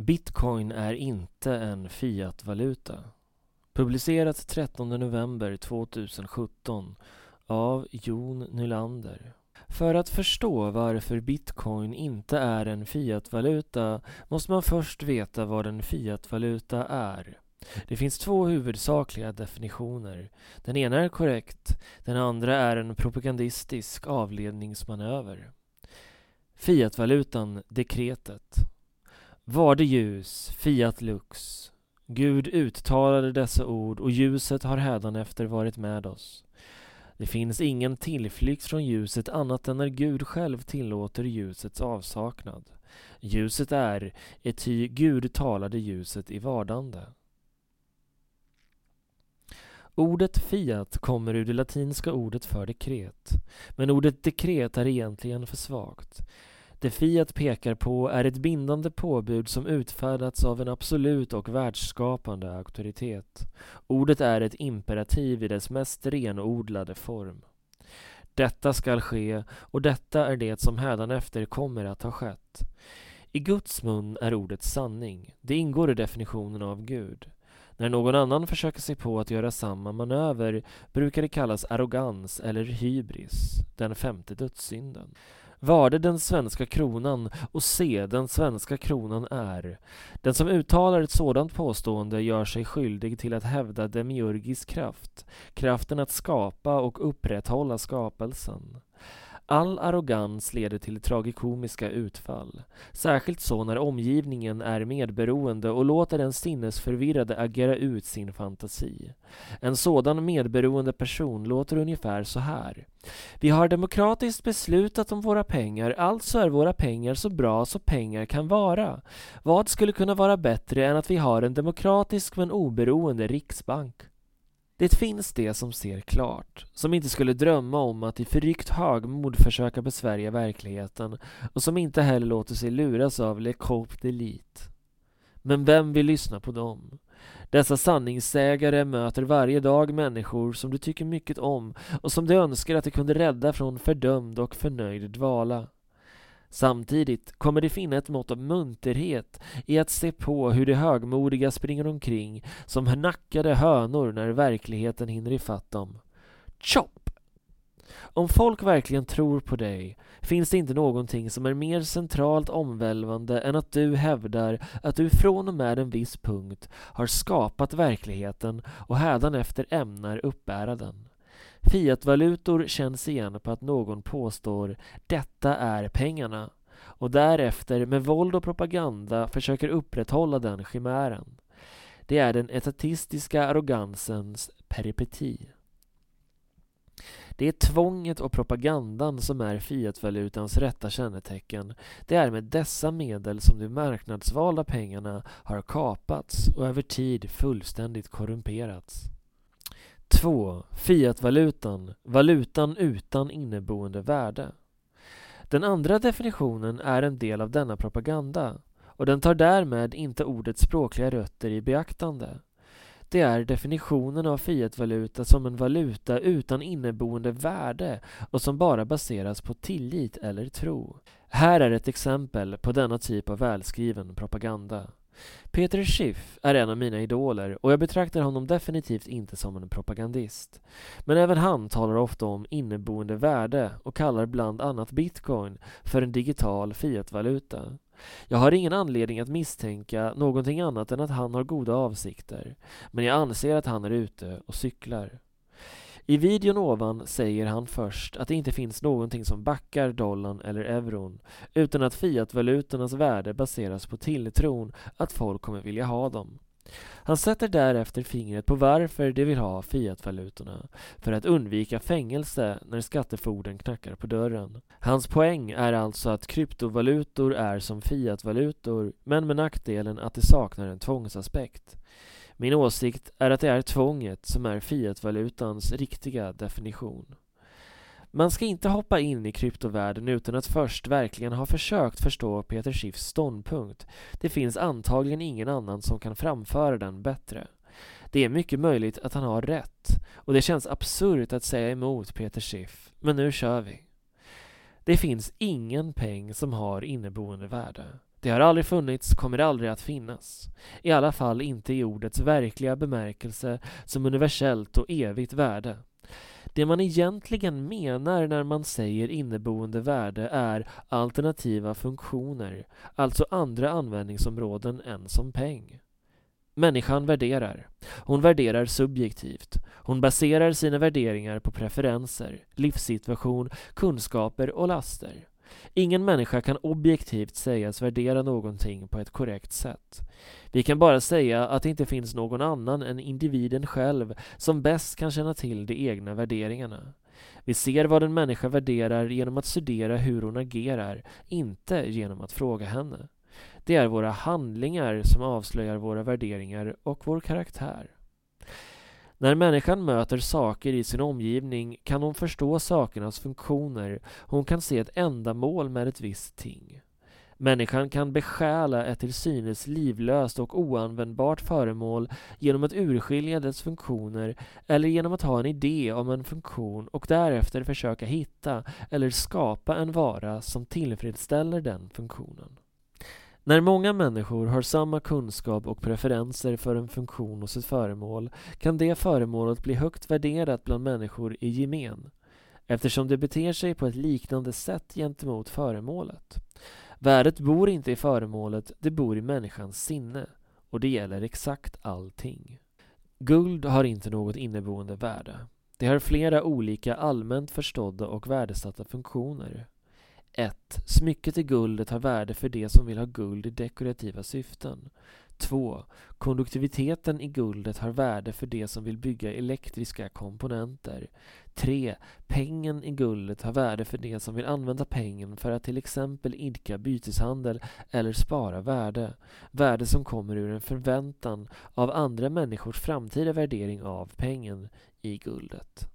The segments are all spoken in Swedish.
Bitcoin är inte en fiatvaluta. Publicerat 13 november 2017 av Jon Nylander. För att förstå varför bitcoin inte är en fiatvaluta måste man först veta vad en fiatvaluta är. Det finns två huvudsakliga definitioner. Den ena är korrekt, den andra är en propagandistisk avledningsmanöver. Fiatvalutan, dekretet. Var det ljus, fiat lux. Gud uttalade dessa ord och ljuset har hädanefter varit med oss. Det finns ingen tillflykt från ljuset annat än när Gud själv tillåter ljusets avsaknad. Ljuset är, ety Gud talade ljuset i vardande. Ordet fiat kommer ur det latinska ordet för dekret. Men ordet dekret är egentligen för svagt. Det Fiat pekar på är ett bindande påbud som utfärdats av en absolut och världsskapande auktoritet. Ordet är ett imperativ i dess mest renodlade form. Detta skall ske och detta är det som hädanefter kommer att ha skett. I Guds mun är ordet sanning. Det ingår i definitionen av Gud. När någon annan försöker sig på att göra samma manöver brukar det kallas arrogans eller hybris, den femte dödssynden. Varde den svenska kronan och se den svenska kronan är. Den som uttalar ett sådant påstående gör sig skyldig till att hävda demiurgisk kraft, kraften att skapa och upprätthålla skapelsen. All arrogans leder till tragikomiska utfall. Särskilt så när omgivningen är medberoende och låter den sinnesförvirrade agera ut sin fantasi. En sådan medberoende person låter ungefär så här. Vi har demokratiskt beslutat om våra pengar, alltså är våra pengar så bra så pengar kan vara. Vad skulle kunna vara bättre än att vi har en demokratisk men oberoende riksbank? Det finns de som ser klart, som inte skulle drömma om att i förryckt högmod försöka besvärja verkligheten och som inte heller låter sig luras av Le Coupe d'Elite. Men vem vill lyssna på dem? Dessa sanningssägare möter varje dag människor som du tycker mycket om och som du önskar att du kunde rädda från fördömd och förnöjd dvala. Samtidigt kommer det finna ett mått av munterhet i att se på hur de högmodiga springer omkring som nackade hönor när verkligheten hinner ifatt dem. Chop! Om folk verkligen tror på dig finns det inte någonting som är mer centralt omvälvande än att du hävdar att du från och med en viss punkt har skapat verkligheten och hädanefter ämnar uppbära den. Fiatvalutor känns igen på att någon påstår ”detta är pengarna” och därefter med våld och propaganda försöker upprätthålla den chimären. Det är den etatistiska arrogansens peripeti. Det är tvånget och propagandan som är fiatvalutans rätta kännetecken. Det är med dessa medel som de marknadsvalda pengarna har kapats och över tid fullständigt korrumperats. 2. Fiatvalutan, valutan utan inneboende värde. Den andra definitionen är en del av denna propaganda och den tar därmed inte ordets språkliga rötter i beaktande. Det är definitionen av fiatvaluta som en valuta utan inneboende värde och som bara baseras på tillit eller tro. Här är ett exempel på denna typ av välskriven propaganda. Peter Schiff är en av mina idoler och jag betraktar honom definitivt inte som en propagandist. Men även han talar ofta om inneboende värde och kallar bland annat bitcoin för en digital fiatvaluta. Jag har ingen anledning att misstänka någonting annat än att han har goda avsikter, men jag anser att han är ute och cyklar. I videon ovan säger han först att det inte finns någonting som backar dollarn eller euron utan att fiatvalutornas värde baseras på tilltron att folk kommer vilja ha dem. Han sätter därefter fingret på varför de vill ha fiatvalutorna, för att undvika fängelse när skatteforden knackar på dörren. Hans poäng är alltså att kryptovalutor är som fiatvalutor, men med nackdelen att de saknar en tvångsaspekt. Min åsikt är att det är tvånget som är fiatvalutans riktiga definition. Man ska inte hoppa in i kryptovärlden utan att först verkligen ha försökt förstå Peter Schiffs ståndpunkt. Det finns antagligen ingen annan som kan framföra den bättre. Det är mycket möjligt att han har rätt och det känns absurt att säga emot Peter Schiff, men nu kör vi. Det finns ingen peng som har inneboende värde. Det har aldrig funnits, kommer aldrig att finnas. I alla fall inte i ordets verkliga bemärkelse som universellt och evigt värde. Det man egentligen menar när man säger inneboende värde är alternativa funktioner, alltså andra användningsområden än som peng. Människan värderar. Hon värderar subjektivt. Hon baserar sina värderingar på preferenser, livssituation, kunskaper och laster. Ingen människa kan objektivt sägas värdera någonting på ett korrekt sätt. Vi kan bara säga att det inte finns någon annan än individen själv som bäst kan känna till de egna värderingarna. Vi ser vad en människa värderar genom att studera hur hon agerar, inte genom att fråga henne. Det är våra handlingar som avslöjar våra värderingar och vår karaktär. När människan möter saker i sin omgivning kan hon förstå sakernas funktioner. Hon kan se ett ändamål med ett visst ting. Människan kan besjäla ett till synes livlöst och oanvändbart föremål genom att urskilja dess funktioner eller genom att ha en idé om en funktion och därefter försöka hitta eller skapa en vara som tillfredsställer den funktionen. När många människor har samma kunskap och preferenser för en funktion hos ett föremål kan det föremålet bli högt värderat bland människor i gemen eftersom det beter sig på ett liknande sätt gentemot föremålet. Värdet bor inte i föremålet, det bor i människans sinne och det gäller exakt allting. Guld har inte något inneboende värde. Det har flera olika allmänt förstådda och värdesatta funktioner 1. Smycket i guldet har värde för de som vill ha guld i dekorativa syften. 2. Konduktiviteten i guldet har värde för de som vill bygga elektriska komponenter. 3. Pengen i guldet har värde för de som vill använda pengen för att till exempel idka byteshandel eller spara värde. Värde som kommer ur en förväntan av andra människors framtida värdering av pengen i guldet.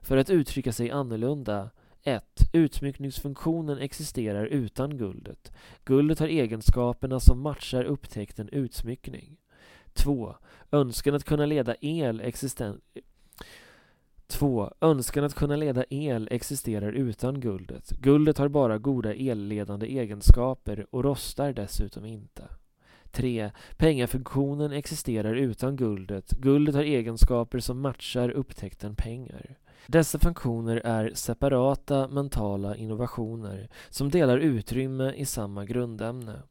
För att uttrycka sig annorlunda 1. Utsmyckningsfunktionen existerar utan guldet. Guldet har egenskaperna som matchar upptäckten utsmyckning. 2. Önskan att kunna leda el existen 2. Önskan att kunna leda el existerar utan guldet. Guldet har bara goda elledande egenskaper och rostar dessutom inte. 3. Pengafunktionen existerar utan guldet. Guldet har egenskaper som matchar upptäckten pengar. Dessa funktioner är separata mentala innovationer som delar utrymme i samma grundämne.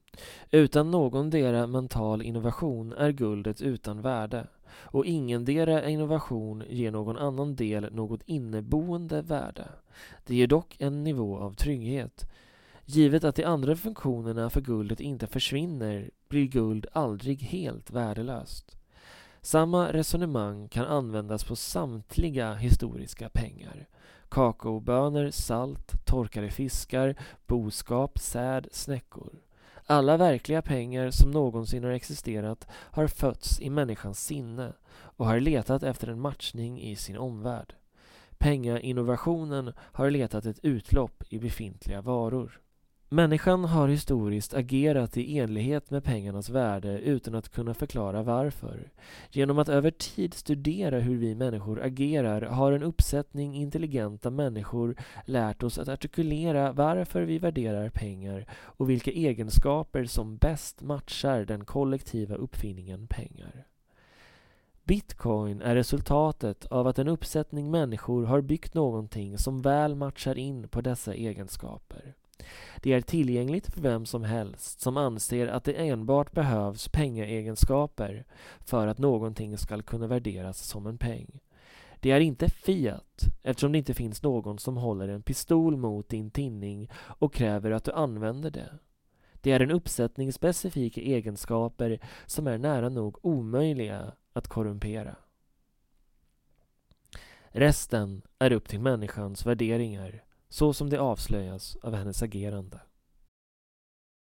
Utan någondera mental innovation är guldet utan värde och ingendera innovation ger någon annan del något inneboende värde. Det ger dock en nivå av trygghet. Givet att de andra funktionerna för guldet inte försvinner blir guld aldrig helt värdelöst. Samma resonemang kan användas på samtliga historiska pengar. Kakaobönor, salt, torkade fiskar, boskap, säd, snäckor. Alla verkliga pengar som någonsin har existerat har fötts i människans sinne och har letat efter en matchning i sin omvärld. Pengainnovationen har letat ett utlopp i befintliga varor. Människan har historiskt agerat i enlighet med pengarnas värde utan att kunna förklara varför. Genom att över tid studera hur vi människor agerar har en uppsättning intelligenta människor lärt oss att artikulera varför vi värderar pengar och vilka egenskaper som bäst matchar den kollektiva uppfinningen pengar. Bitcoin är resultatet av att en uppsättning människor har byggt någonting som väl matchar in på dessa egenskaper. Det är tillgängligt för vem som helst som anser att det enbart behövs pengaegenskaper för att någonting ska kunna värderas som en peng. Det är inte Fiat eftersom det inte finns någon som håller en pistol mot din tinning och kräver att du använder det. Det är en uppsättning specifika egenskaper som är nära nog omöjliga att korrumpera. Resten är upp till människans värderingar så som det avslöjas av hennes agerande.